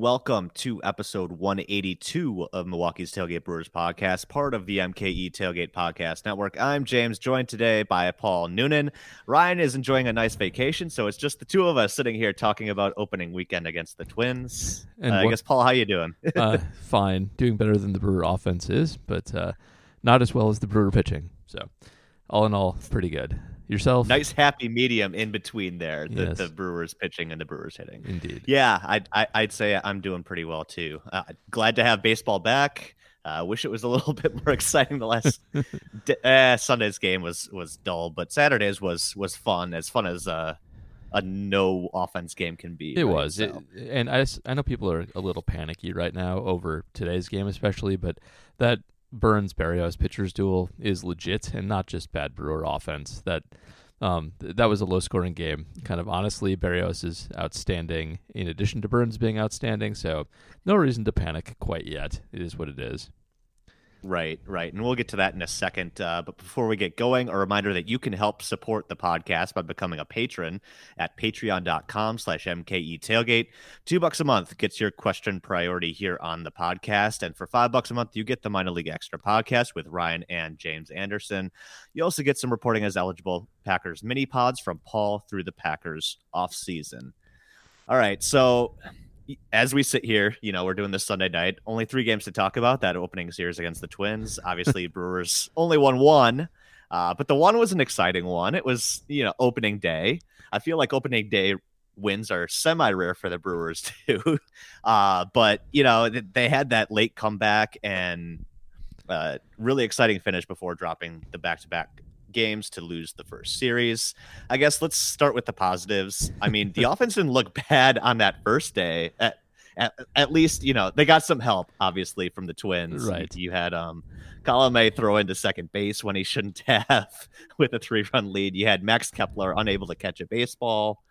and welcome to episode 182 of Milwaukee's Tailgate Brewers podcast, part of the MKE Tailgate Podcast Network. I'm James, joined today by Paul Noonan. Ryan is enjoying a nice vacation, so it's just the two of us sitting here talking about opening weekend against the Twins. And Uh, I guess Paul, how you doing? uh, fine, doing better than the Brewer offense is, but uh, not as well as the Brewer pitching. So, all in all, pretty good. Yourself? nice happy medium in between there, the, Yes. the Brewers pitching and the Brewers hitting. Indeed. Yeah, I'd, I, I'd say I'm doing pretty well too. Uh, glad to have baseball back. I uh, wish it was a little bit more exciting. The last d- uh, Sunday's game was was dull, but Saturday's was was fun. As fun as uh, a no offense game can be. It right? was, it, So, I, I, s- I know people are a little panicky right now over today's game, especially, but that Burnes Berrios pitchers duel is legit and not just bad Brewer offense. That um, th- that was a low scoring game. Kind of honestly, Berrios is outstanding in addition to Burnes being outstanding, so no reason to panic quite yet. It is what it is. Right, right. And we'll get to that in a second. Uh, but before we get going, a reminder that you can help support the podcast by becoming a patron at patreon.com slash MKE tailgate. Two bucks a month gets your question priority here on the podcast. And for five bucks a month, you get the minor league extra podcast with Ryan and James Anderson. You also get some reporting as eligible Packers mini pods from Paul through the Packers off season. All right. So as we sit here, you know, we're doing this Sunday night. Only three games to talk about. That opening series against the Twins. Obviously, Brewers only won one, uh, but the one was an exciting one. It was, you know, opening day. I feel like opening day wins are semi rare for the Brewers too. Uh, but you know, they had that late comeback and uh, really exciting finish before dropping the back to back games to lose the first series. I guess let's start with the positives. I mean, the offense didn't look bad on that first day. At, at, at least, you know, they got some help, obviously, from the Twins. Right. You, had um, Colome throw into second base when he shouldn't have with a three run lead. You had Max Kepler unable to catch a baseball.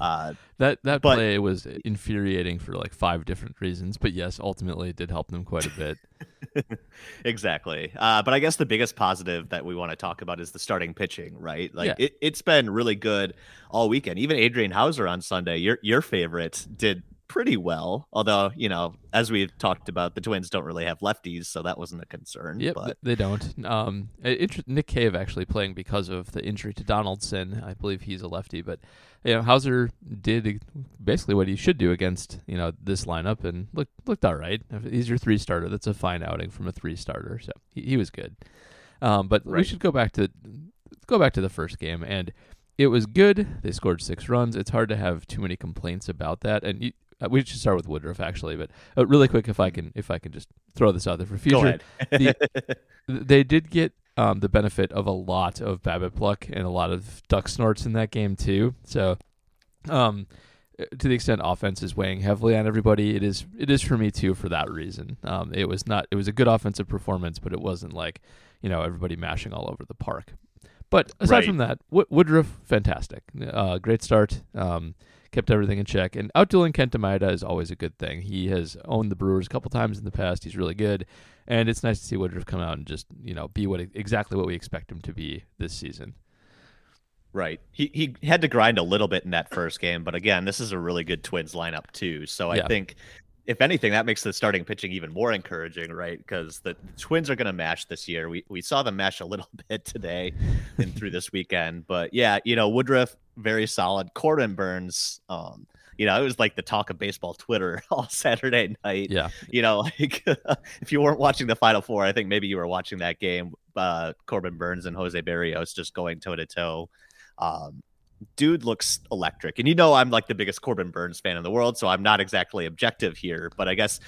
Uh, That that But- play was infuriating for like five different reasons, but yes, ultimately it did help them quite a bit. exactly. Uh, but I guess the biggest positive that we want to talk about is the starting pitching, right? Like Yeah. it, it's been really good all weekend. Even Adrian Houser on Sunday, your your favorite, did pretty well. Although, you know, as we've talked about, the Twins don't really have lefties, so that wasn't a concern. Yep, but they don't. Um, it- Nick Cave actually playing because of the injury to Donaldson. I believe he's a lefty, but you know Houser did basically what he should do against you know this lineup and looked looked all right. He's your three starter. That's a fine outing from a three starter, so he, he was good. Um, but we should go back to go back to the first game and. It was good. They scored six runs. It's hard to have too many complaints about that. And you, uh, we should start with Woodruff actually, but uh, really quick, if I can, if I can just throw this out there for future, the- they did get um, the benefit of a lot of BABIP luck and a lot of duck snorts in that game too. So, um, to the extent offense is weighing heavily on everybody, it is it is for me too for that reason. Um, it was not it was a good offensive performance, but it wasn't like you know everybody mashing all over the park. But aside Right. from that, Wo- Woodruff fantastic, uh, great start. Um, kept everything in check. And outdueling Kenta Maeda is always a good thing. He has owned the Brewers a couple times in the past. He's really good, and it's nice to see Woodruff come out and just you know be what exactly what we expect him to be this season. Right. He he had to grind a little bit in that first game, but again, this is a really good Twins lineup too. So I think if anything, that makes the starting pitching even more encouraging, right? Because the Twins are going to mash this year. We we saw them mash a little bit today and through this weekend, but yeah, you know Woodruff very solid. Corbin Burnes, um, you know, it was like the talk of baseball Twitter all Saturday night. Yeah, You know, like if you weren't watching the Final Four, I think maybe you were watching that game. Uh, Corbin Burnes and Jose Berrios just going toe to toe. Um, dude looks electric, and you know I'm like the biggest Corbin Burnes fan in the world, so I'm not exactly objective here. But I guess,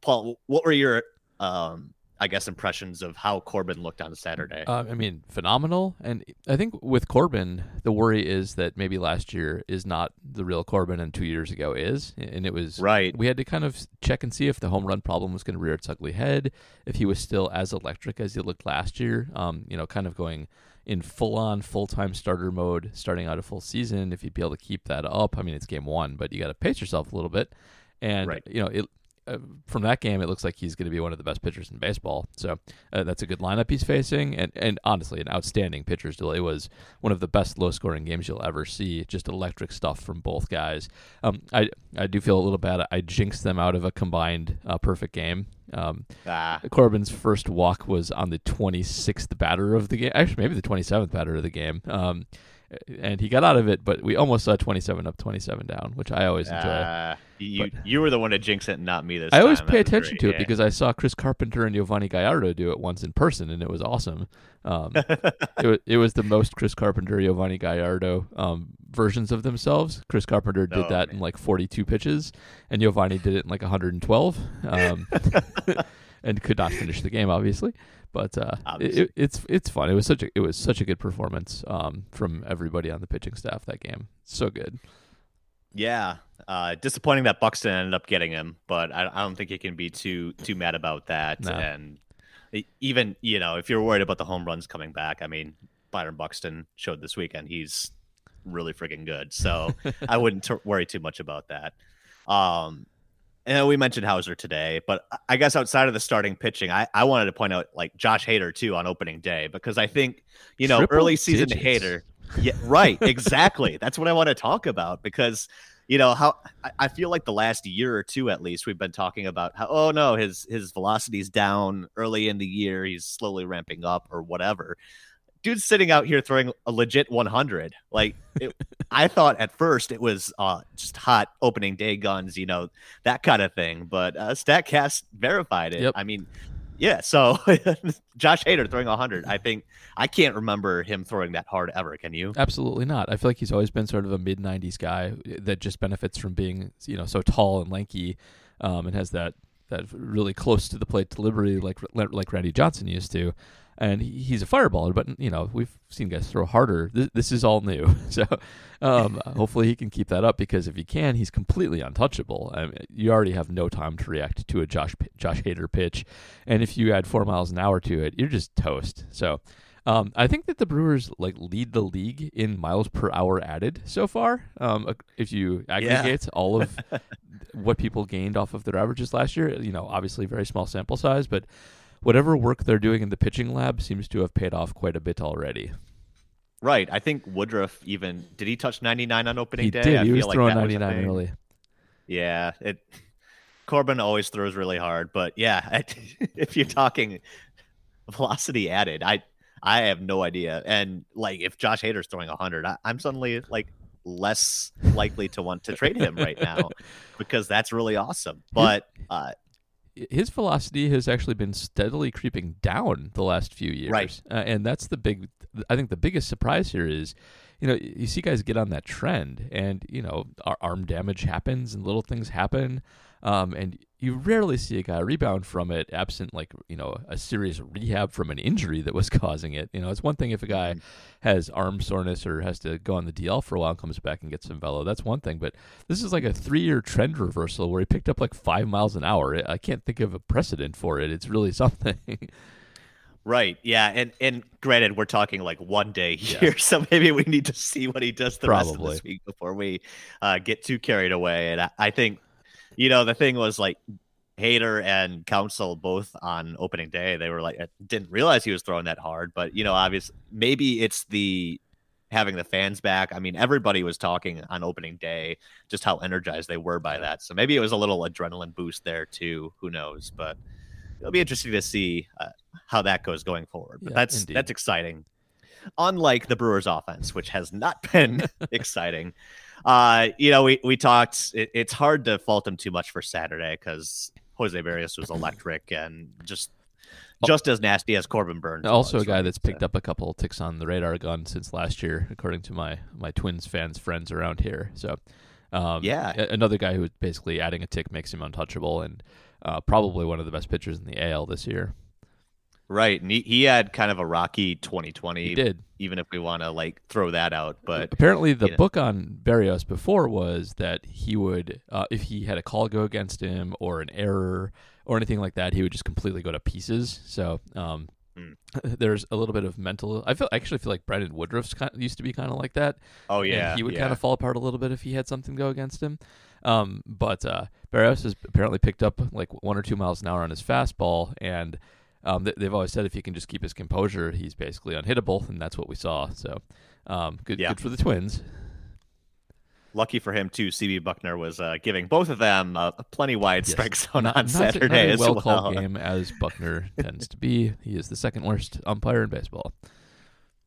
Paul, what were your, um, I guess, impressions of how Corbin looked on Saturday? uh, I mean phenomenal. And I think with Corbin, the worry is that maybe last year is not the real Corbin, and two years ago is, and it was right. we had to kind of check and see if the home run problem was going to rear its ugly head, if he was still as electric as he looked last year. Um, you know, kind of going in full on full time starter mode, starting out a full season. If you'd be able to keep that up, I mean, it's game one, but you got to pace yourself a little bit. And Right. you know, it uh, from that game, it looks like he's going to be one of the best pitchers in baseball. So uh, that's a good lineup he's facing, and and honestly, an outstanding pitcher's still. It was one of the best low scoring games you'll ever see. Just electric stuff from both guys. Um, I I do feel a little bad. I jinxed them out of a combined uh, perfect game. Um, ah. Corbin's first walk was on the 26th batter of the game. Actually, maybe the 27th batter of the game. Um, and he got out of it, but we almost saw 27 up, 27 down, which I always enjoy. Uh, you but you were the one to jinx it, not me. This I always pay attention great. to it yeah. because I saw Chris Carpenter and Giovanni Gallardo do it once in person, and it was awesome. Um, it, was, it was the most Chris Carpenter, Giovanni Gallardo um, versions of themselves. Chris Carpenter did oh, that man. in like 42 pitches, and Giovanni did it in like 112, um, and could not finish the game, obviously. But uh, it, it's it's fun. It was such a it was such a good performance um, from everybody on the pitching staff that game. So good. Yeah, uh, disappointing that Buxton ended up getting him, but I, I, don't think you can be too too mad about that. No. And even you know if you're worried about the home runs coming back, I mean Byron Buxton showed this weekend he's really freaking good, so I wouldn't t- worry too much about that. Um, and we mentioned Houser today, but I guess outside of the starting pitching, I, I wanted to point out like Josh Hader too on opening day because I think you know Triple early season digits. Hader, yeah, right, exactly. That's what I want to talk about because you know how I feel like the last year or two at least we've been talking about how oh no his his velocity's down early in the year he's slowly ramping up or whatever dude's sitting out here throwing a legit 100. Like, it, I thought at first it was uh, just hot opening day guns, you know, that kind of thing. But uh, Statcast verified it. Yep. I mean, yeah. So Josh Hader throwing 100. I think I can't remember him throwing that hard ever. Can you? Absolutely not. I feel like he's always been sort of a mid 90s guy that just benefits from being, you know, so tall and lanky, um, and has that that really close to the plate delivery like like Randy Johnson used to and he's a fireballer. But you know, we've seen guys throw harder. This, this is all new, so um, hopefully he can keep that up. Because if he can, he's completely untouchable. I mean, you already have no time to react to a Josh Josh Hader pitch, and if you add four miles an hour to it, you're just toast. So. Um, I think that the Brewers like lead the league in miles per hour added so far. Um, if you aggregate yeah. all of what people gained off of their averages last year, you know, obviously very small sample size, but whatever work they're doing in the pitching lab seems to have paid off quite a bit already. Right. I think Woodruff even did he touch 99 on opening he day? Did. I he was throwing 99 early. Yeah, it Corbin always throws really hard, but yeah, if you're talking velocity added, I I have no idea. And like if Josh Hader's throwing 100, I, I'm suddenly like less likely to want to trade him right now because that's really awesome. But uh, his velocity has actually been steadily creeping down the last few years. Right. Uh, and that's the big, I think the biggest surprise here is, you know, you see guys get on that trend and, you know, arm damage happens and little things happen. Um, and you rarely see a guy rebound from it absent like you know a serious rehab from an injury that was causing it you know it's one thing if a guy mm-hmm. has arm soreness or has to go on the dl for a while and comes back and gets some velo that's one thing but this is like a three year trend reversal where he picked up like five miles an hour i can't think of a precedent for it it's really something Right. Yeah. And and granted, we're talking like one day here, yeah. so maybe we need to see what he does the Probably. rest of this week before we uh, get too carried away. And I, I, think you know, the thing was like Hader and Counsell both on opening day, they were like, I didn't realize he was throwing that hard, but you know, obviously, maybe it's the having the fans back. I mean, everybody was talking on opening day just how energized they were by that. So maybe it was a little adrenaline boost there too. Who knows? But it'll be interesting to see uh, how that goes going forward. But yeah, that's indeed. that's exciting. Unlike the Brewers' offense, which has not been exciting uh, you know, we we talked. It, it's hard to fault him too much for Saturday because Jose Berrios was electric and just just as nasty as Corbin Burnes. Also, was, a guy right? that's picked up a couple ticks on the radar gun since last year, according to my my Twins fans friends around here. So, um, yeah, another guy who basically adding a tick makes him untouchable, and uh, probably one of the best pitchers in the AL this year. Right, and he, he had kind of a rocky 2020. He did, even if we want to like throw that out. But apparently, the book know. on Berrios before was that he would, uh, if he had a call go against him or an error or anything like that, he would just completely go to pieces. So, um, Mm. There's a little bit of mental. I feel I actually feel like Brandon Woodruff's kind of, used to be kind of like that. Oh yeah, he would yeah. kind of fall apart a little bit if he had something go against him. Um, but uh, Berrios has apparently picked up like one or two miles an hour on his fastball, and um, they've always said if he can just keep his composure, he's basically unhittable, and that's what we saw. So um, good, Yeah. good for the Twins. Lucky for him too. CB Bucknor was uh, giving both of them uh, a plenty wide Yes. strike zone Not- on not Saturday as well well. called game as Bucknor tends to be. He is the second worst umpire in baseball.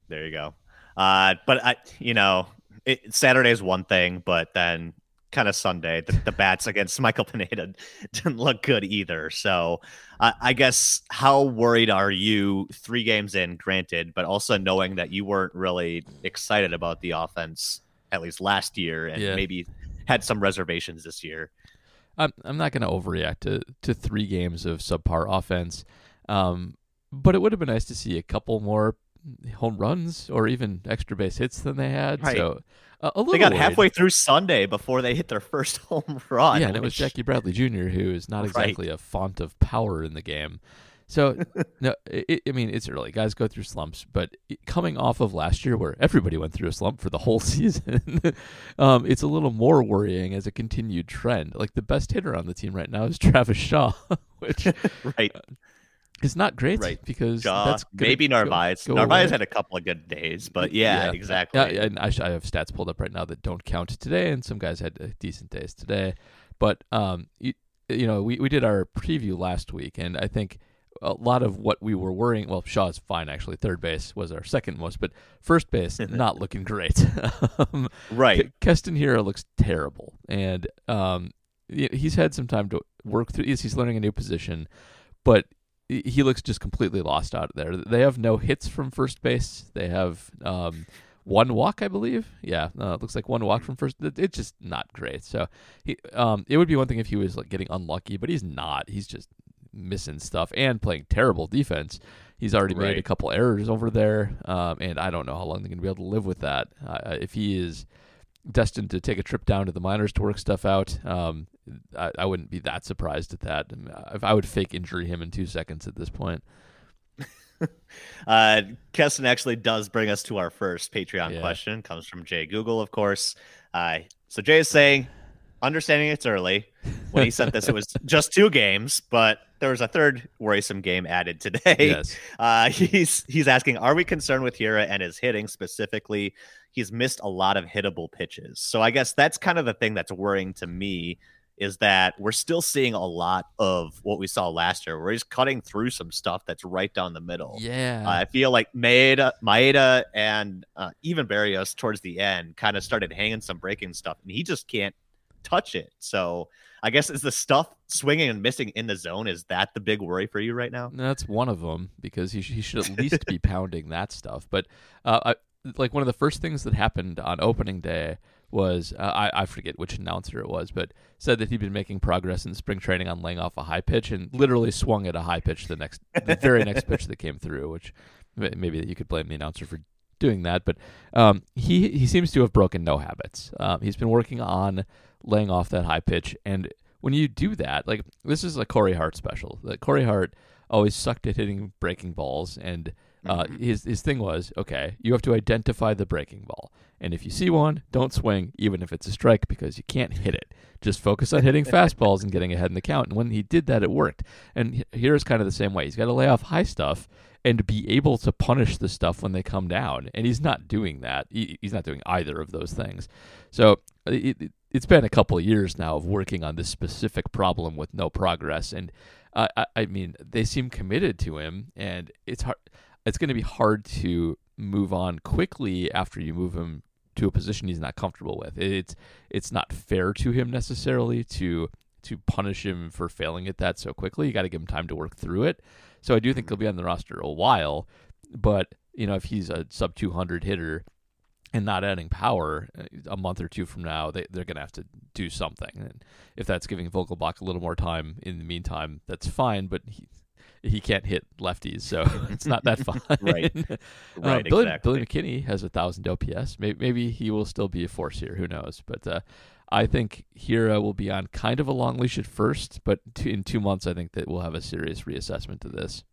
There you go. Uh, but I, you know, it, Saturday is one thing, but then kind of Sunday, the, the bats against Michael Pineda didn't look good either. So I I guess how worried are you three games in, granted, but also knowing that you weren't really excited about the offense at least last year and Yeah. maybe had some reservations this year. I'm I'm not going to overreact to to three games of subpar offense, um, but it would have been nice to see a couple more home runs or even extra base hits than they had. Right. So uh, a little They got worried. halfway through Sunday before they hit their first home run. Yeah, and it was Jackie Bradley Jr., who is not Right. exactly a font of power in the game. So, no, it, I mean, it's early. Guys go through slumps, but coming off of last year where everybody went through a slump for the whole season, um, it's a little more worrying as a continued trend. Like the best hitter on the team right now is Travis Shaw, which right. Is not great Right. because Shaw, that's maybe go- Narvaez. go Narvaez away. had a couple of good days, but yeah, Yeah. exactly. Yeah, and I, I have stats pulled up right now that don't count today, and some guys had uh, decent days today. But um, you, you know, we, we did our preview last week, and I think a lot of what we were worrying. Well, Shaw's fine actually. Third base was our second most, but first base not looking great. um, right. Keston Hiura looks terrible, and um, he's had some time to work through. He's learning a new position, but he looks just completely lost out there. They have no hits from first base. They have um, one walk, I believe. Yeah, uh, it looks like one walk from first. It's just not great. So he, um, it would be one thing if he was like getting unlucky, but he's not. He's just missing stuff and playing terrible defense. He's already made a couple errors over there, um, and I don't know how long they're going to be able to live with that. Uh, if he is destined to take a trip down to the minors to work stuff out, um, I, I wouldn't be that surprised at that. I, I I would fake injury him in two seconds at this point. Uh, Keston actually does bring us to our first Patreon Yeah. question. Comes from Jay Google, of course. Uh, so Jay is saying, understanding it's early. When he sent this, it was just two games, but there was a third worrisome game added today. Yes. Uh, he's he's asking, are we concerned with Hiura and his hitting specifically? He's missed a lot of hittable pitches. So I guess that's kind of the thing that's worrying to me is that we're still seeing a lot of what we saw last year, where he's cutting through some stuff that's right down the middle. Yeah. Uh, I feel like Maeda, Maeda and uh, even Berrios towards the end kind of started hanging some breaking stuff, and he just can't touch it. So I guess is the stuff swinging and missing in the zone is that the big worry for you right now? That's one of them because he, sh- he should at least be pounding that stuff. But uh, I, like one of the first things that happened on opening day was uh, I, I forget which announcer it was, but said that he'd been making progress in spring training on laying off a high pitch and literally swung at a high pitch the next the very next pitch that came through, which maybe you could blame the announcer for doing that, but um, he he seems to have broken no habits. Um, he's been working on laying off that high pitch, and when you do that, like this is a Corey Hart special. That Corey Hart always sucked at hitting breaking balls, and uh, his his thing was okay. You have to identify the breaking ball, and if you see one, don't swing, even if it's a strike, because you can't hit it. Just focus on hitting fastballs and getting ahead in the count. And when he did that, it worked. And he- here's kind of the same way. He's got to lay off high stuff and be able to punish the stuff when they come down. And he's not doing that. He, he's not doing either of those things. So it, it, it's been a couple of years now of working on this specific problem with no progress. And uh, I, I mean, they seem committed to him, and it's hard. It's going to be hard to move on quickly after you move him to a position he's not comfortable with. It's it's not fair to him necessarily to to punish him for failing at that so quickly. You got to give him time to work through it. So I do think he'll be on the roster a while, but you know if he's a sub 200 hitter and not adding power uh, a month or two from now, they, they're going to have to do something. And if that's giving Vogelbach a little more time in the meantime, that's fine. But he he can't hit lefties, so it's not that fun. Right. Uh, Right, Billy, exactly. Billy McKinney has a thousand OPS. Maybe, maybe he will still be a force here. Who knows? But uh, I think Hiura will be on kind of a long leash at first, but t- in two months, I think that we'll have a serious reassessment to this.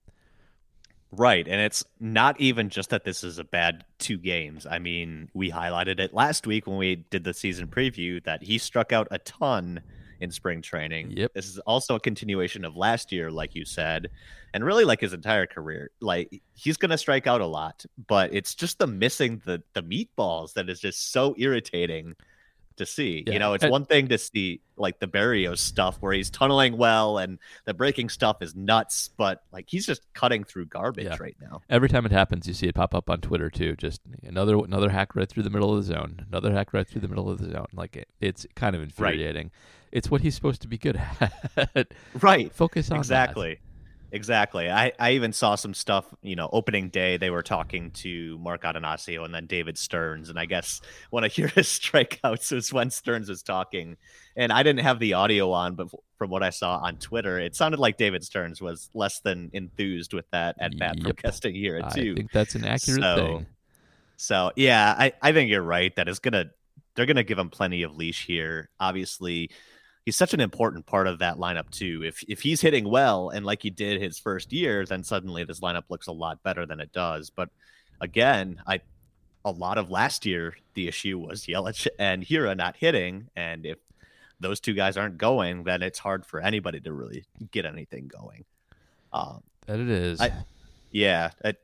Right. And it's not even just that this is a bad two games. I mean, we highlighted it last week when we did the season preview that he struck out a ton in spring training. Yep. This is also a continuation of last year, like you said, and really like his entire career. Like he's gonna strike out a lot, but it's just the missing the the meatballs that is just so irritating to see. Yeah. You know, it's one thing to see like the Berrios stuff where he's tunneling well and the breaking stuff is nuts, but like he's just cutting through garbage Yeah. right now. Every time it happens, you see it pop up on Twitter too. Just another another hack right through the middle of the zone. Another hack right through the middle of the zone. Like it, it's kind of infuriating. It's what he's supposed to be good at. Right. Focus on that. Exactly. I, I even saw some stuff, you know, opening day, they were talking to Mark Attanasio and then David Stearns. And I guess when I hear his strikeouts was when Stearns was talking. And I didn't have the audio on, but from what I saw on Twitter, it sounded like David Stearns was less than enthused with that at bat from Yep. Keston Hiura I think that's an accurate So, thing. So yeah, I, I think you're right that it's gonna they're gonna give him plenty of leash here. Obviously, he's such an important part of that lineup too. If if he's hitting well and like he did his first year, then suddenly this lineup looks a lot better than it does. But again, I a lot of last year the issue was Yelich and Hiura not hitting, and if those two guys aren't going, then it's hard for anybody to really get anything going. Um, That it is. I- yeah. It,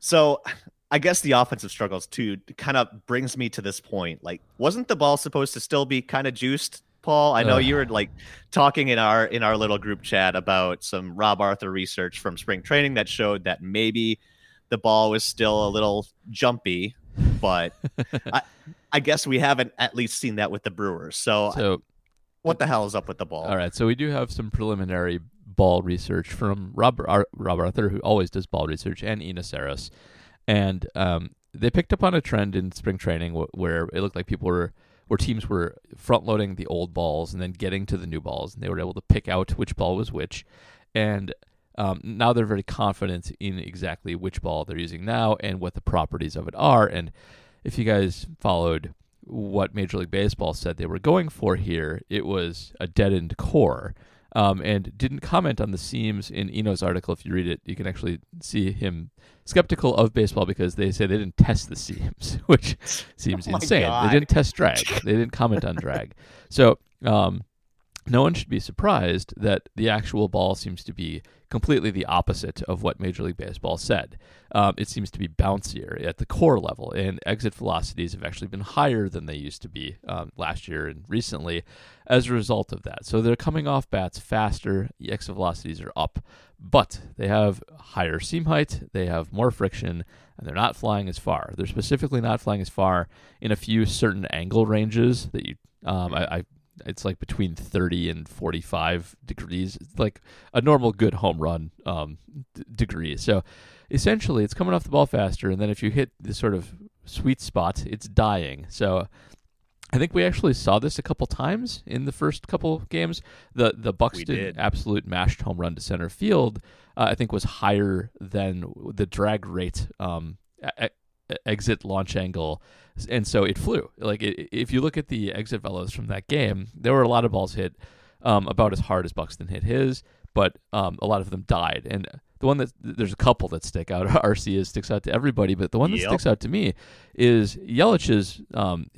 so I guess the offensive struggles too kind of brings me to this point. Like, wasn't the ball supposed to still be kind of juiced, Paul? I know Ugh. you were like talking in our in our little group chat about some Rob Arthur research from spring training that showed that maybe the ball was still a little jumpy, but I, I guess we haven't at least seen that with the Brewers. So, so what the hell is up with the ball? All right, so we do have some preliminary ball research from Rob, Ar- Rob Arthur, who always does ball research, and Eno Sarris. And um, they picked up on a trend in spring training wh- where it looked like people were, where teams were front loading the old balls and then getting to the new balls, and they were able to pick out which ball was which. And um, now they're very confident in exactly which ball they're using now and what the properties of it are. And if you guys followed what Major League Baseball said they were going for here, it was a deadened core. Um, and didn't comment on the seams in Eno's article. If you read it, you can actually see him skeptical of baseball because they say they didn't test the seams, which seems Oh insane. God. They didn't test drag. they didn't comment on drag. So um, no one should be surprised that the actual ball seems to be completely the opposite of what Major League Baseball said. Um, it seems to be bouncier at the core level, and exit velocities have actually been higher than they used to be um, last year and recently as a result of that. So they're coming off bats faster, the exit velocities are up, but they have higher seam height, they have more friction, and they're not flying as far. They're specifically not flying as far in a few certain angle ranges that you. Um, I, I it's like between 30 and 45 degrees. It's like a normal good home run um, d- degree. So essentially it's coming off the ball faster and then if you hit the sort of sweet spot it's dying. So I think we actually saw this a couple times in the first couple games. The the Buxton absolute mashed home run to center field, uh, I think, was higher than the drag rate um, e- exit launch angle, and so it flew. Like i if you look at the exit velos from that game, there were a lot of balls hit um, about as hard as Buxton hit his, but um, a lot of them died. And the one that there's a couple that stick out. RC is sticks out to everybody, but the one that Yep. sticks out to me is Yelich's um,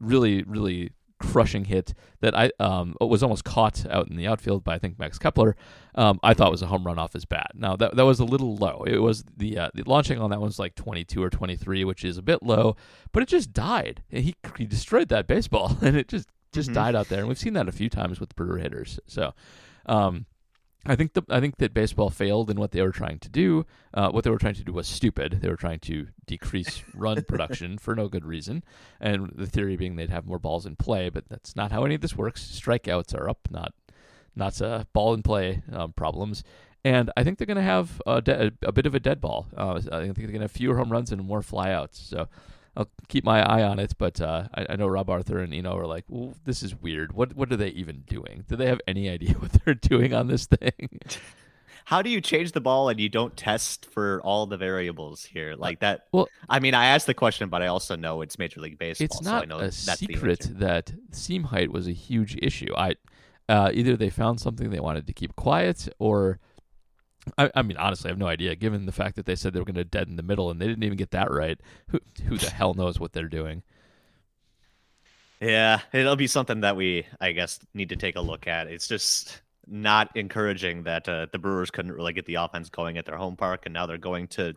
really really crushing hit that I um, was almost caught out in the outfield by I think Max Kepler. Um, I thought was a home run off his bat. Now that that was a little low. It was the uh, the launching on that one was like 22 or 23, which is a bit low, but it just died. He he destroyed that baseball, and it just just Mhm. died out there. And we've seen that a few times with Brewer hitters. So. Um, I think the I think that baseball failed in what they were trying to do. Uh, what they were trying to do was stupid. They were trying to decrease run production for no good reason, and the theory being they'd have more balls in play. But that's not how any of this works. Strikeouts are up, not not uh, ball in play um, problems. And I think they're going to have a, de- a bit of a dead ball. Uh, I think they're going to have fewer home runs and more flyouts. So I'll keep my eye on it. But uh, I, I know Rob Arthur and Eno are like, well, this is weird. What what are they even doing? Do they have any idea what they're doing on this thing? How do you change the ball and you don't test for all the variables here like that? well- I mean, I asked the question, but I also know it's Major League Baseball. it's so I not know a secret that seam height was a huge issue. I uh, either they found something they wanted to keep quiet, or I, I, mean, honestly, I have no idea. Given the fact that they said they were going to dead in the middle and they didn't even get that right, who who the hell knows what they're doing? Yeah, it'll be something that we, I guess, need to take a look at. It's just not encouraging that uh, the Brewers couldn't really get the offense going at their home park, and now they're going to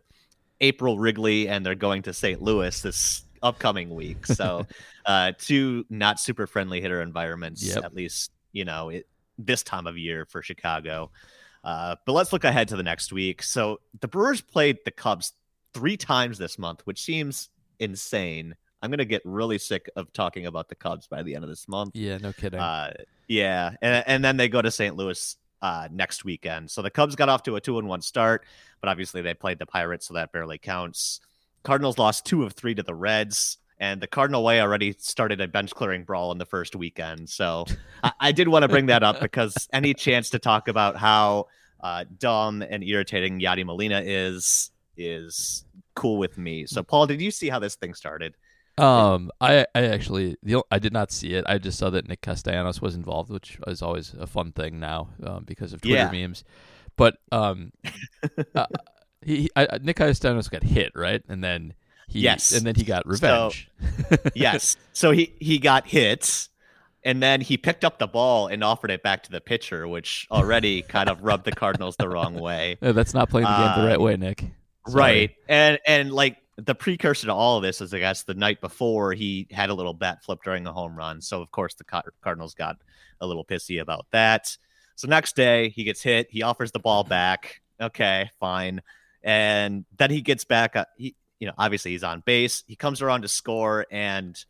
April Wrigley and they're going to St. Louis this upcoming week. So, uh, two not super friendly hitter environments, yep. at least you know it, this time of year for Chicago. Uh, but let's look ahead to the next week. So the Brewers played the Cubs three times this month, which seems insane. I'm gonna get really sick of talking about the Cubs by the end of this month. Yeah, no kidding. Uh, yeah, and and then they go to St. Louis uh, next weekend. So the Cubs got off to a two and one start, but obviously they played the Pirates, so that barely counts. Cardinals lost two of three to the Reds, and the Cardinal way already started a bench clearing brawl in the first weekend. So I, I, did want to bring that up because any chance to talk about how uh, dumb and irritating Yadi Molina is is cool with me. So Paul, did you see how this thing started? Um, I I actually the I did not see it. I just saw that Nick Castellanos was involved, which is always a fun thing now um, because of Twitter yeah. memes. But um, uh, he, I, Nick Castellanos got hit right, and then he yes, and then he got revenge. So, yes, so he he got hits, and then he picked up the ball and offered it back to the pitcher, which already kind of rubbed the Cardinals the wrong way. Yeah, that's not playing the game uh, the right way, Nick. Sorry. Right, and and like the precursor to all of this is, I guess, the night before he had a little bat flip during a home run. So, of course, the Cardinals got a little pissy about that. So, next day, he gets hit. He offers the ball back. Okay, fine. And then he gets back. Uh, he, you know, obviously he's on base. He comes around to score and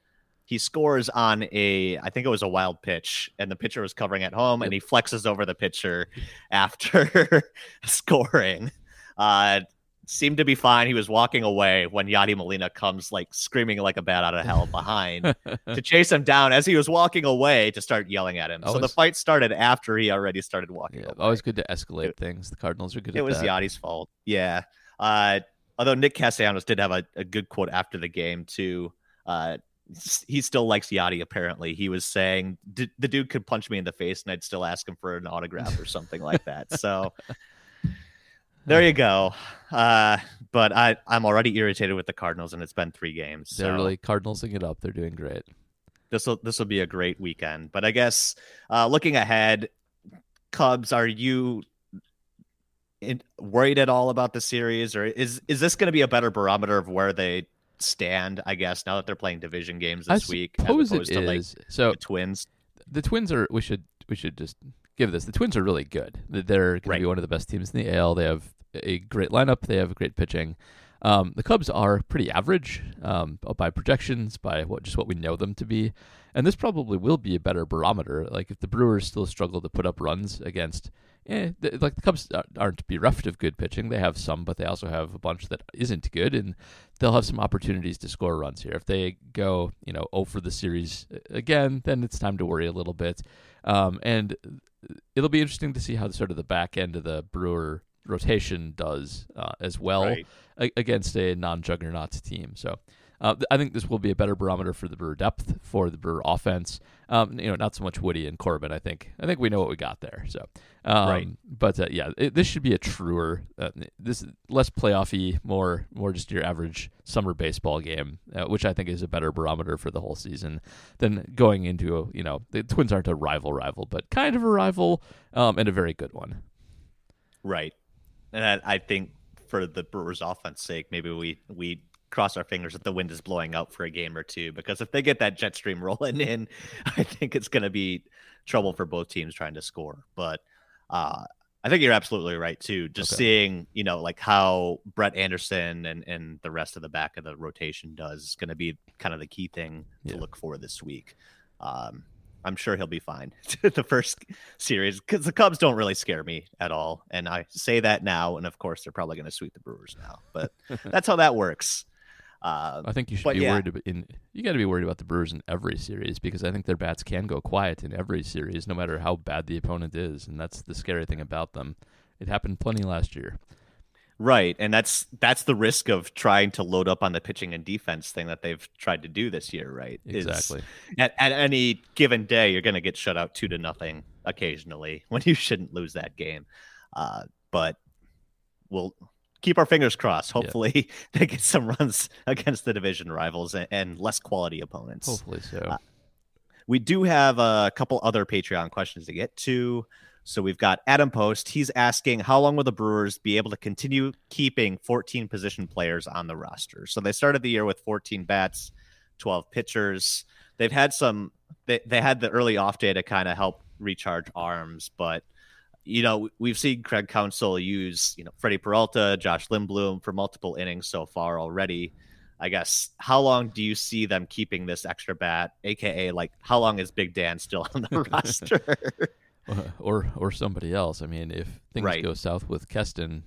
he scores on a, I think it was a wild pitch, and the pitcher was covering at home, and he flexes over the pitcher after scoring. Uh, seemed to be fine. He was walking away when Yadi Molina comes like screaming like a bat out of hell behind to chase him down as he was walking away to start yelling at him. Always, so the fight started after he already started walking. Yeah, away. always good to escalate it, things. The Cardinals are good. It was that. Yadi's fault. Yeah. Uh, although Nick Castellanos did have a, a good quote after the game too. Uh, he still likes Yadi. Apparently, he was saying the dude could punch me in the face and I'd still ask him for an autograph or something like that. So there you go. Uh, but I, I'm already irritated with the Cardinals, and it's been three games. They're really Cardinalsing it up. They're doing great. This will this will be a great weekend. But I guess uh, looking ahead, Cubs, are you worried at all about the series, or is is this going to be a better barometer of where they stand? I guess now that they're playing division games this I week, as opposed to like so the Twins. The Twins are. We should we should just give this. The Twins are really good. They're going right. to be one of the best teams in the AL. They have a great lineup. They have great pitching. Um, the Cubs are pretty average um, by projections, by what just what we know them to be, and this probably will be a better barometer. Like if the Brewers still struggle to put up runs against, eh, the, like the Cubs aren't bereft of good pitching. They have some, but they also have a bunch that isn't good, and they'll have some opportunities to score runs here. If they go, you know, over oh the series again, then it's time to worry a little bit. Um, and it'll be interesting to see how the, sort of the back end of the Brewer rotation does uh, as well right. a- against a non-juggernaut team. So uh, I think this will be a better barometer for the Brewer depth for the Brewer offense. Um, you know, not so much Woody and Corbin. I think I think we know what we got there. So, um, right. But uh, yeah, it, this should be a truer, uh, this less playoffy, more more just your average summer baseball game, uh, which I think is a better barometer for the whole season than going into a, you know the Twins aren't a rival rival, but kind of a rival um, and a very good one. Right, and I think for the Brewers' offense sake, maybe we we cross our fingers that the wind is blowing out for a game or two because if they get that jet stream rolling in, I think it's going to be trouble for both teams trying to score. But uh, I think you're absolutely right too. Just okay. seeing, you know, like how Brett Anderson and and the rest of the back of the rotation does is going to be kind of the key thing to yeah. look for this week. Um, I'm sure he'll be fine. the first series because the Cubs don't really scare me at all, and I say that now, and of course they're probably going to sweep the Brewers now, but that's how that works. Uh, I think you should be yeah. worried about in you got to be worried about the Brewers in every series because I think their bats can go quiet in every series, no matter how bad the opponent is, and that's the scary thing about them. It happened plenty last year. Right, and that's that's the risk of trying to load up on the pitching and defense thing that they've tried to do this year. Right, exactly. at, at any given day, you're going to get shut out two to nothing occasionally when you shouldn't lose that game. Uh, but we'll keep our fingers crossed. Hopefully, yeah. they get some runs against the division rivals and, and less quality opponents. Hopefully so. Uh, we do have a couple other Patreon questions to get to. So we've got Adam Post. He's asking how long will the Brewers be able to continue keeping 14 position players on the roster? So they started the year with 14 bats, 12 pitchers. They've had some. They they had the early off day to kind of help recharge arms, but you know, we've seen Craig Counsell use, you know, Freddie Peralta, Josh Lindblom for multiple innings so far already. I guess how long do you see them keeping this extra bat, aka like how long is Big Dan still on the roster? or or somebody else. I mean, if things right. go south with Keston,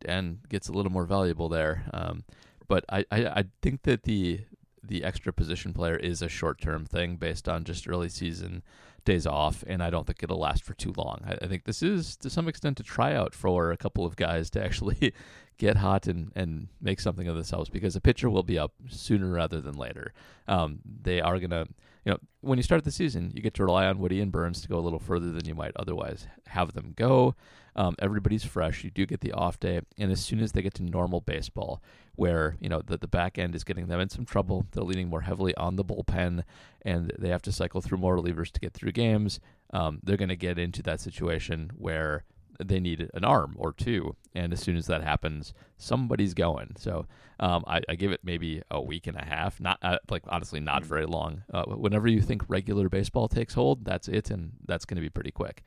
Dan gets a little more valuable there. Um, but I, I, I think that the the extra position player is a short term thing based on just early season days off, and I don't think it'll last for too long. I, I think this is to some extent a tryout for a couple of guys to actually get hot and, and make something of themselves because a pitcher will be up sooner rather than later. Um, they are going to, you know, when you start the season, you get to rely on Woody and Burnes to go a little further than you might otherwise have them go. Um, everybody's fresh. You do get the off day, and as soon as they get to normal baseball, where you know the the back end is getting them in some trouble, they're leaning more heavily on the bullpen, and they have to cycle through more relievers to get through games. Um, they're going to get into that situation where they need an arm or two, and as soon as that happens, somebody's going. So um, I, I, give it maybe a week and a half, not uh, like honestly not mm. very long. Uh, whenever you think regular baseball takes hold, that's it, and that's going to be pretty quick.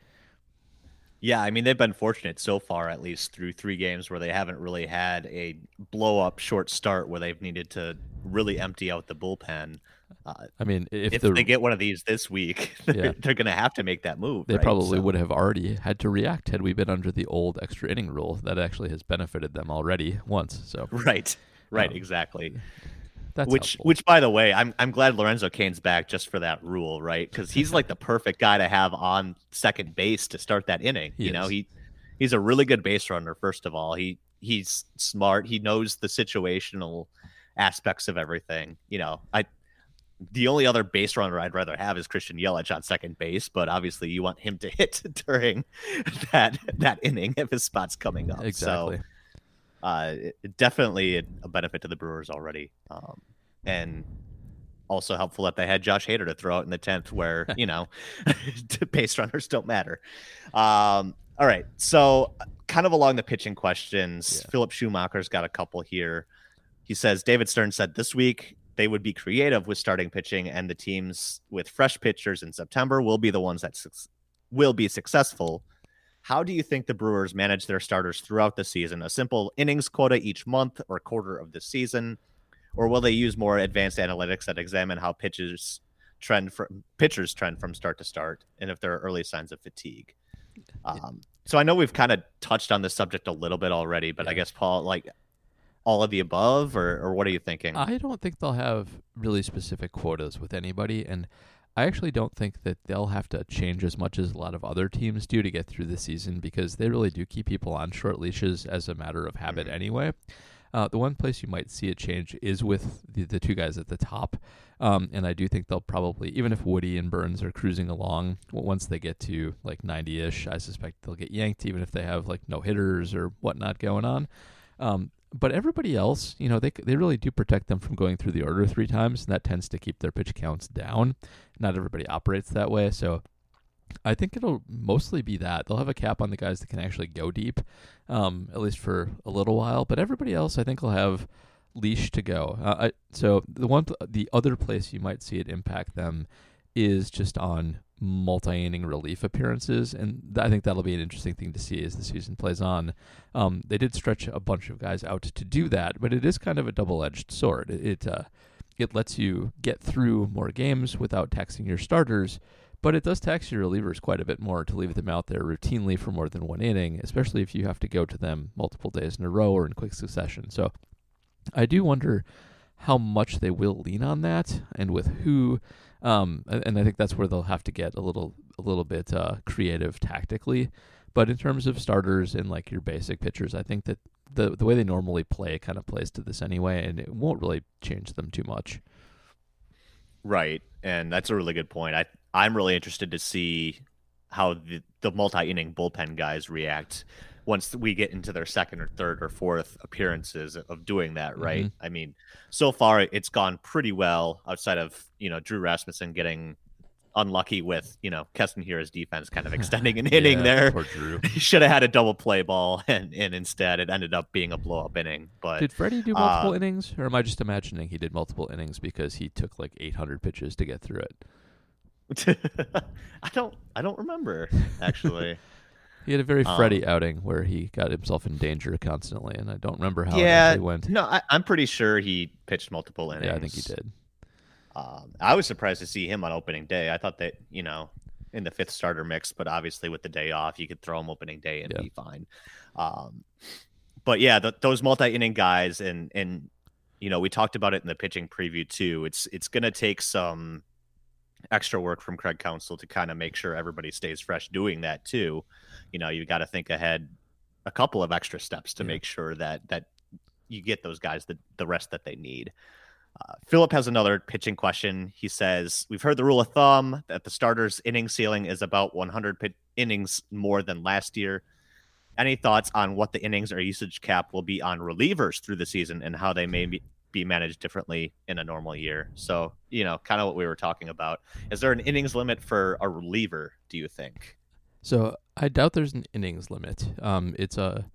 Yeah, I mean they've been fortunate so far, at least through three games where they haven't really had a blow up short start where they've needed to really empty out the bullpen. Uh, I mean, if, if the, they get one of these this week, they're, yeah. they're going to have to make that move. They right? probably so. would have already had to react had we been under the old extra inning rule. That actually has benefited them already once. So right, right, um, exactly. That's which, helpful. which, by the way, I'm I'm glad Lorenzo Cain's back just for that rule, right? Because he's like the perfect guy to have on second base to start that inning. He you is. know, he he's a really good base runner. First of all, he he's smart. He knows the situational aspects of everything. You know, I the only other base runner I'd rather have is Christian Yelich on second base, but obviously you want him to hit during that that inning if his spot's coming up. Exactly. So, uh, definitely a benefit to the Brewers already. Um, and also helpful that they had Josh Hader to throw out in the 10th where, you know, base runners don't matter. Um, all right. So, kind of along the pitching questions, yeah. Philip Schumacher's got a couple here. He says David Stern said this week they would be creative with starting pitching, and the teams with fresh pitchers in September will be the ones that su- will be successful. How do you think the Brewers manage their starters throughout the season? A simple innings quota each month or quarter of the season? or will they use more advanced analytics that examine how pitches trend from pitchers trend from start to start, and if there are early signs of fatigue? Um, so I know we've kind of touched on this subject a little bit already, but yeah. I guess Paul, like all of the above, or or what are you thinking? I don't think they'll have really specific quotas with anybody, and I actually don't think that they'll have to change as much as a lot of other teams do to get through the season because they really do keep people on short leashes as a matter of habit mm-hmm. anyway. Uh, the one place you might see a change is with the, the two guys at the top. Um, and I do think they'll probably, even if Woody and Burnes are cruising along, once they get to like 90 ish, I suspect they'll get yanked, even if they have like no hitters or whatnot going on. Um, but everybody else, you know, they they really do protect them from going through the order three times, and that tends to keep their pitch counts down. Not everybody operates that way, so I think it'll mostly be that they'll have a cap on the guys that can actually go deep, um, at least for a little while. But everybody else, I think, will have leash to go. Uh, I, so the one, the other place you might see it impact them is just on multi-inning relief appearances, and th- I think that'll be an interesting thing to see as the season plays on. Um, they did stretch a bunch of guys out to do that, but it is kind of a double-edged sword. It uh, it lets you get through more games without taxing your starters but it does tax your relievers quite a bit more to leave them out there routinely for more than one inning, especially if you have to go to them multiple days in a row or in quick succession. So I do wonder how much they will lean on that and with who. Um, and I think that's where they'll have to get a little a little bit uh, creative tactically. But in terms of starters and like your basic pitchers, I think that the the way they normally play kind of plays to this anyway, and it won't really change them too much. Right, and that's a really good point. I I'm really interested to see how the, the multi inning bullpen guys react once we get into their second or third or fourth appearances of doing that, right? Mm-hmm. I mean, so far it's gone pretty well outside of, you know, Drew Rasmussen getting unlucky with, you know, Keston Hiura's defense kind of extending an inning yeah, there. Poor Drew. he should have had a double play ball and, and instead it ended up being a blow up inning. But did Freddie do multiple um, innings? Or am I just imagining he did multiple innings because he took like eight hundred pitches to get through it? I don't I don't remember actually. He had a very Freddy um, outing where he got himself in danger constantly, and I don't remember how yeah, it went. No, I, am pretty sure he pitched multiple innings. Yeah, I think he did. Um, I was surprised to see him on opening day. I thought that you know in the fifth starter mix, but obviously with the day off, you could throw him opening day and be fine. Um, but yeah, the, those multi inning guys, and and you know we talked about it in the pitching preview too. It's it's going to take some extra work from Craig Counsell to kind of make sure everybody stays fresh doing that too. You know, you got to think ahead a couple of extra steps to yeah. make sure that that you get those guys the, the rest that they need. Uh, Philip has another pitching question. He says, We've heard the rule of thumb that the starter's inning ceiling is about 100 pit- innings more than last year. Any thoughts on what the innings or usage cap will be on relievers through the season and how they may be, be managed differently in a normal year. So, you know, kind of what we were talking about. Is there an innings limit for a reliever, do you think? So, I doubt there's an innings limit. Um, it's a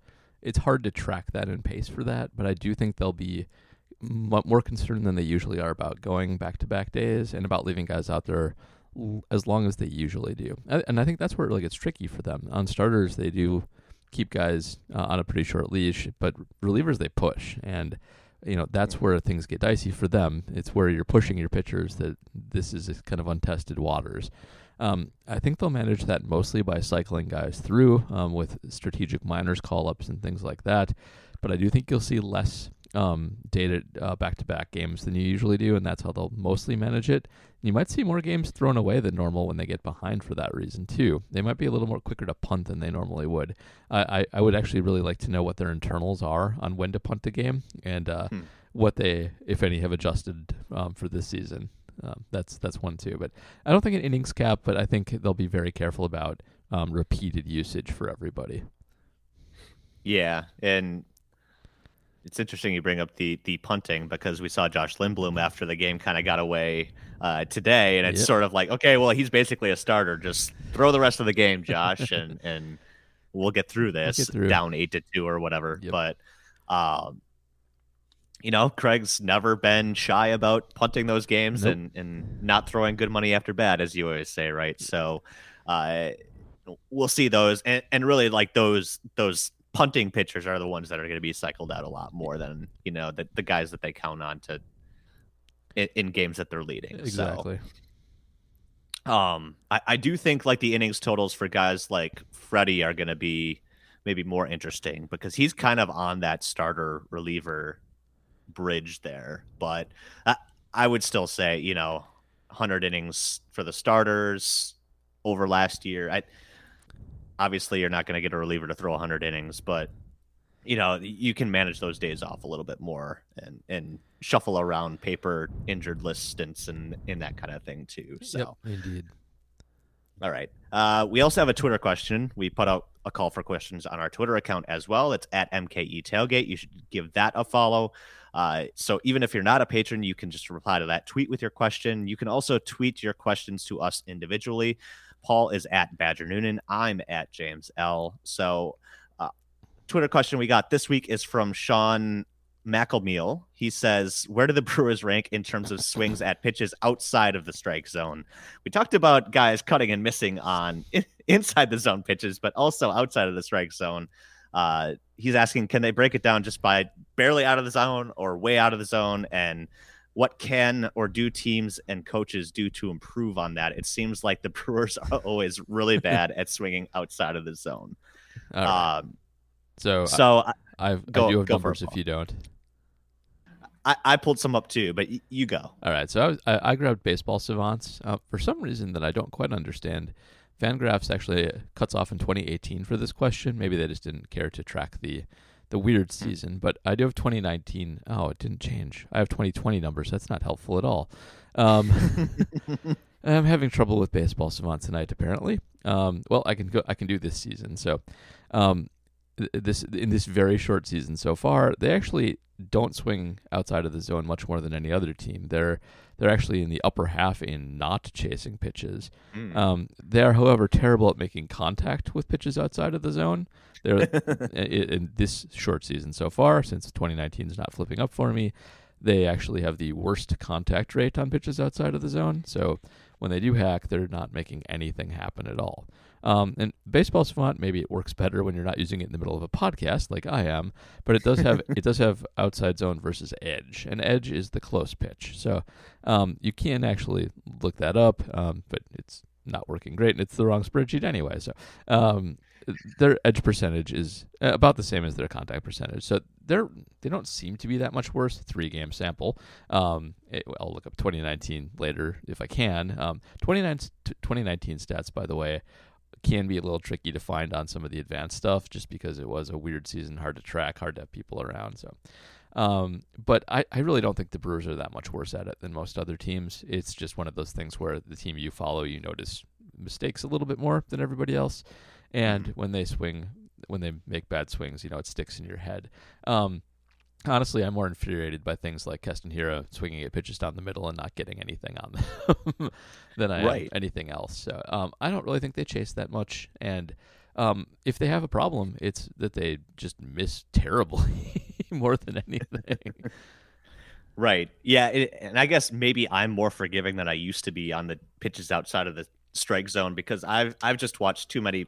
it's hard to track that and pace for that, but I do think they'll be more concerned than they usually are about going back to back days and about leaving guys out there as long as they usually do. And I think that's where it really gets tricky for them. On starters, they do keep guys uh, on a pretty short leash, but relievers they push and you know that's where things get dicey for them. It's where you're pushing your pitchers that this is kind of untested waters. Um, I think they'll manage that mostly by cycling guys through um, with strategic minors call ups and things like that. But I do think you'll see less um, dated back to back games than you usually do, and that's how they'll mostly manage it. You might see more games thrown away than normal when they get behind for that reason too. They might be a little more quicker to punt than they normally would. I, I, I would actually really like to know what their internals are on when to punt a game and uh, hmm. what they, if any, have adjusted um, for this season. Um, that's that's one too. But I don't think an innings cap, but I think they'll be very careful about um, repeated usage for everybody. Yeah, and it's interesting you bring up the the punting because we saw Josh Lindblom after the game kind of got away uh, today, and it's yep. sort of like, okay, well, he's basically a starter. Just throw the rest of the game, Josh, and and we'll get through this get through. down eight to two or whatever. Yep. But um, you know, Craig's never been shy about punting those games nope. and and not throwing good money after bad, as you always say, right? So. Uh, we'll see those and, and really like those those punting pitchers are the ones that are going to be cycled out a lot more than you know the, the guys that they count on to in, in games that they're leading. Exactly. So, um, I, I do think like the innings totals for guys like Freddy are going to be maybe more interesting because he's kind of on that starter reliever bridge there. But I, I would still say, you know, 100 innings for the starters over last year. I obviously you're not going to get a reliever to throw 100 innings, but you know you can manage those days off a little bit more and and shuffle around paper injured list stints and in that kind of thing too. So yep, indeed. All right. Uh, we also have a Twitter question. We put out a call for questions on our Twitter account as well. It's at MKE Tailgate. You should give that a follow. Uh, so even if you're not a patron, you can just reply to that tweet with your question. You can also tweet your questions to us individually. Paul is at Badger Noonan. I'm at James L. So, uh, Twitter question we got this week is from Sean McElmeal. He says, Where do the Brewers rank in terms of swings at pitches outside of the strike zone? We talked about guys cutting and missing on inside the zone pitches, but also outside of the strike zone. Uh, he's asking, can they break it down just by barely out of the zone or way out of the zone? And what can or do teams and coaches do to improve on that? It seems like the Brewers are always really bad at swinging outside of the zone. Um, so, so I, I've, go, I do have numbers if you don't. I, I pulled some up too, but y- you go. All right. So I, was, I, I grabbed baseball savants uh, for some reason that I don't quite understand. Fangraphs actually cuts off in 2018 for this question. Maybe they just didn't care to track the the weird season, but I do have 2019. Oh, it didn't change. I have 2020 numbers. That's not helpful at all. Um, I'm having trouble with baseball savant tonight. Apparently, um, well, I can go. I can do this season. So, um, this in this very short season so far, they actually don't swing outside of the zone much more than any other team. They're they're actually in the upper half in not chasing pitches. Mm. Um, they are, however, terrible at making contact with pitches outside of the zone. They're in this short season so far, since 2019 is not flipping up for me. They actually have the worst contact rate on pitches outside of the zone. So when they do hack, they're not making anything happen at all. Um, and baseball savant, maybe it works better when you're not using it in the middle of a podcast like I am, but it does have it does have outside zone versus edge, and edge is the close pitch. So um, you can actually look that up, um, but it's not working great, and it's the wrong spreadsheet anyway. So um, their edge percentage is about the same as their contact percentage. So they're they don't seem to be that much worse. Three game sample. Um, it, I'll look up 2019 later if I can. Um, 2019 stats, by the way, can be a little tricky to find on some of the advanced stuff, just because it was a weird season, hard to track, hard to have people around. So. Um, but I, I really don't think the Brewers are that much worse at it than most other teams. It's just one of those things where the team you follow, you notice mistakes a little bit more than everybody else and when they swing, when they make bad swings, you know, it sticks in your head. Um, honestly, I'm more infuriated by things like Keston Hiura swinging at pitches down the middle and not getting anything on them than I right. am anything else. So um, I don't really think they chase that much, and um, if they have a problem, it's that they just miss terribly more than anything. Right. Yeah. It, and I guess maybe I'm more forgiving than I used to be on the pitches outside of the strike zone because I've I've just watched too many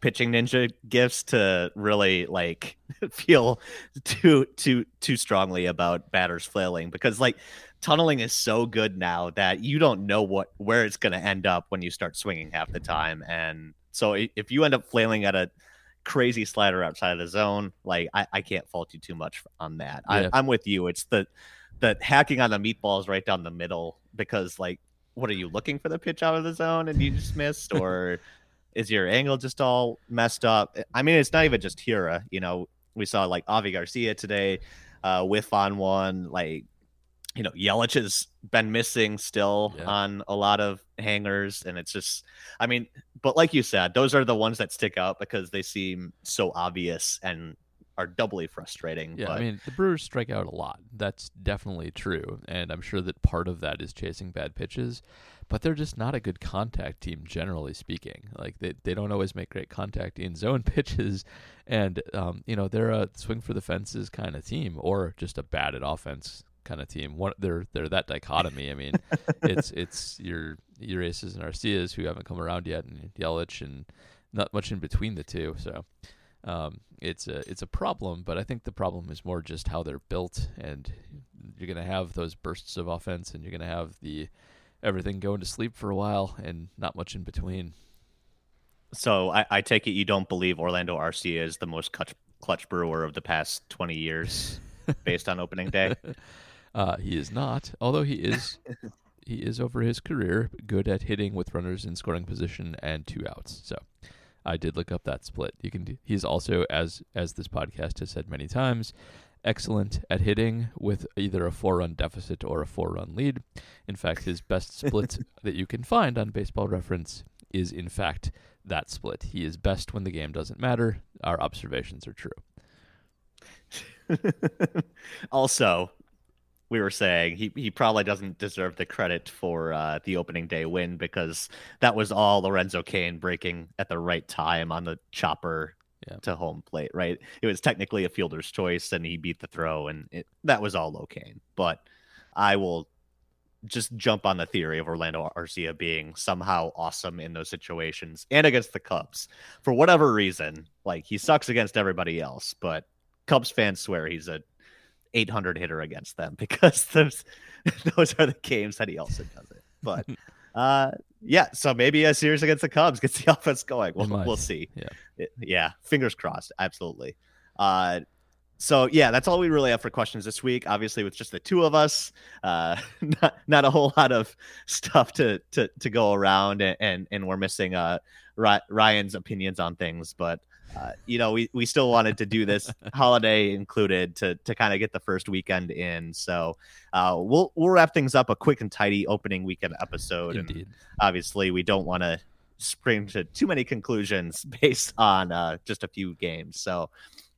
pitching ninja gifts to really like feel too too too strongly about batters flailing because like tunneling is so good now that you don't know what where it's going to end up when you start swinging half the time and so if you end up flailing at a crazy slider outside of the zone like i, I can't fault you too much on that yeah. I, i'm with you it's the the hacking on the meatballs right down the middle because like what are you looking for the pitch out of the zone and you just missed or is your angle just all messed up? I mean, it's not even just Hiura. You know, we saw like Avi Garcia today, uh, whiff on one. Like, you know, Yelich has been missing still yeah. on a lot of hangers, and it's just, I mean, but like you said, those are the ones that stick out because they seem so obvious and are doubly frustrating. Yeah, but... I mean the Brewers strike out a lot. That's definitely true, and I'm sure that part of that is chasing bad pitches but they're just not a good contact team generally speaking. Like they, they don't always make great contact in zone pitches, and um, you know they're a swing for the fences kind of team, or just a bad at offense kind of team. One they're they're that dichotomy. I mean, it's it's your your aces and Arcias who haven't come around yet, and Yelich, and not much in between the two. So. Um, it's a it's a problem, but I think the problem is more just how they're built, and you're going to have those bursts of offense, and you're going to have the everything going to sleep for a while and not much in between. So I, I take it you don't believe Orlando Arcia is the most clutch, clutch brewer of the past 20 years based on opening day? Uh, he is not, although he is he is over his career good at hitting with runners in scoring position and two outs. So I did look up that split. You can do, he's also as as this podcast has said many times, excellent at hitting with either a four run deficit or a four run lead. In fact, his best split that you can find on baseball reference is, in fact, that split. He is best when the game doesn't matter. Our observations are true. also, we were saying he, he probably doesn't deserve the credit for uh, the opening day win because that was all Lorenzo Cain breaking at the right time on the chopper yeah. to home plate, right? It was technically a fielder's choice, and he beat the throw, and it, that was all okay. But I will just jump on the theory of Orlando Arcia being somehow awesome in those situations and against the Cubs for whatever reason. Like he sucks against everybody else, but Cubs fans swear he's a 800 hitter against them because those those are the games that he also does it. But uh, yeah, so maybe a series against the Cubs gets the offense going. We'll, we'll see. Yeah. It, yeah. Fingers crossed. Absolutely. Uh, so yeah, that's all we really have for questions this week. Obviously, with just the two of us, uh, not not a whole lot of stuff to to to go around, and and, and we're missing uh Ryan's opinions on things. But uh, you know, we, we still wanted to do this holiday included to to kind of get the first weekend in. So uh, we'll we'll wrap things up a quick and tidy opening weekend episode. Indeed. And obviously, we don't want to spring to too many conclusions based on uh, just a few games. So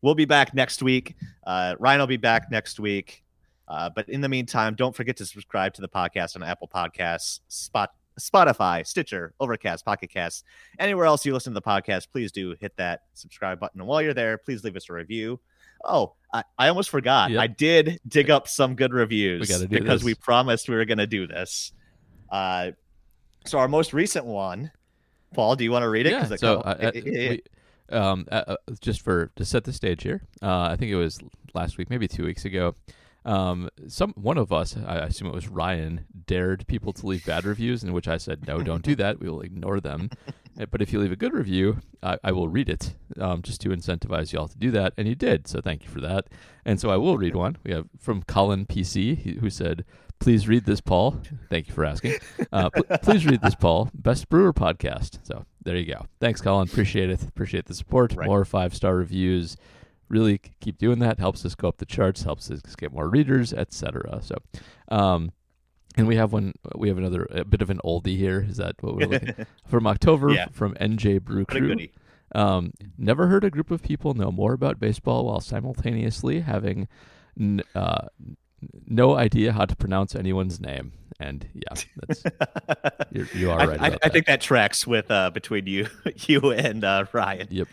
we'll be back next week. Uh, Ryan will be back next week. Uh, but in the meantime, don't forget to subscribe to the podcast on Apple Podcasts, Spot, Spotify, Stitcher, Overcast, Pocket Cast, anywhere else you listen to the podcast. Please do hit that subscribe button. And while you're there, please leave us a review. Oh, I, I almost forgot. Yep. I did dig up some good reviews gotta because this. we promised we were going to do this. Uh, so our most recent one, Paul, do you want to read it? Yeah. So, uh, it- it- we, um, uh, just for to set the stage here, uh, I think it was last week, maybe two weeks ago. Um, some one of us, I assume it was Ryan, dared people to leave bad reviews, in which I said, "No, don't do that. We will ignore them." But if you leave a good review, I, I will read it, um, just to incentivize y'all to do that, and you did. So thank you for that. And so I will read one. We have from Colin PC, who said, "Please read this, Paul." Thank you for asking. Uh, pl- please read this, Paul. Best Brewer podcast. So there you go. Thanks, Colin. Appreciate it. Appreciate the support. Right. More five star reviews. Really keep doing that. Helps us go up the charts. Helps us get more readers, etc. So, um, and we have one. We have another a bit of an oldie here. Is that what we're looking from October Yeah. from NJ Brew Crew? Um, never heard a group of people know more about baseball while simultaneously having n- uh, no idea how to pronounce anyone's name. And yeah, that's you're, you are I, right. I, I that. think that tracks with uh, between you, you and uh, Ryan. Yep.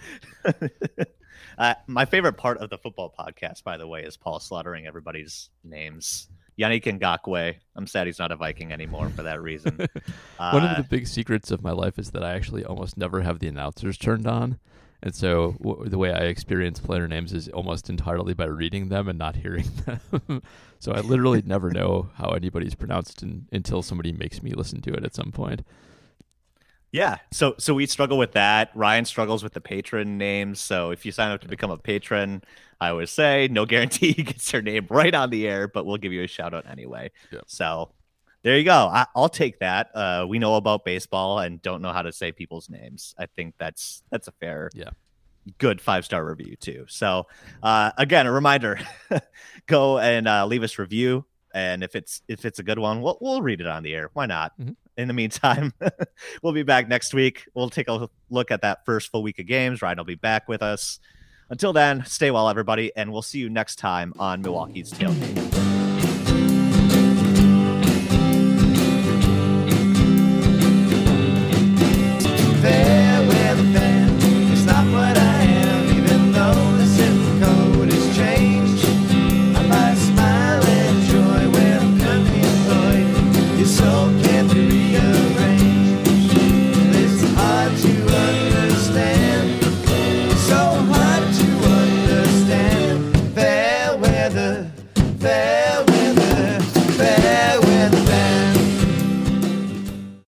Uh, my favorite part of the football podcast, by the way, is Paul slaughtering everybody's names. Yannick Ngakoue. I'm sad he's not a Viking anymore for that reason. Uh, One of the big secrets of my life is that I actually almost never have the announcers turned on. And so w- the way I experience player names is almost entirely by reading them and not hearing them. so I literally never know how anybody's pronounced in, until somebody makes me listen to it at some point. Yeah. So so we struggle with that. Ryan struggles with the patron names. So if you sign up to become a patron, I always say no guarantee he gets your name right on the air, but we'll give you a shout out anyway. Yep. So there you go. I, I'll take that. Uh, we know about baseball and don't know how to say people's names. I think that's that's a fair, Yeah. good five star review too. So uh, again, a reminder: go and uh, leave us review, and if it's if it's a good one, we'll we'll read it on the air. Why not? Mhm. In the meantime, we'll be back next week. We'll take a look at that first full week of games. Ryan will be back with us. Until then, stay well, everybody, and we'll see you next time on Milwaukee's Tailgate.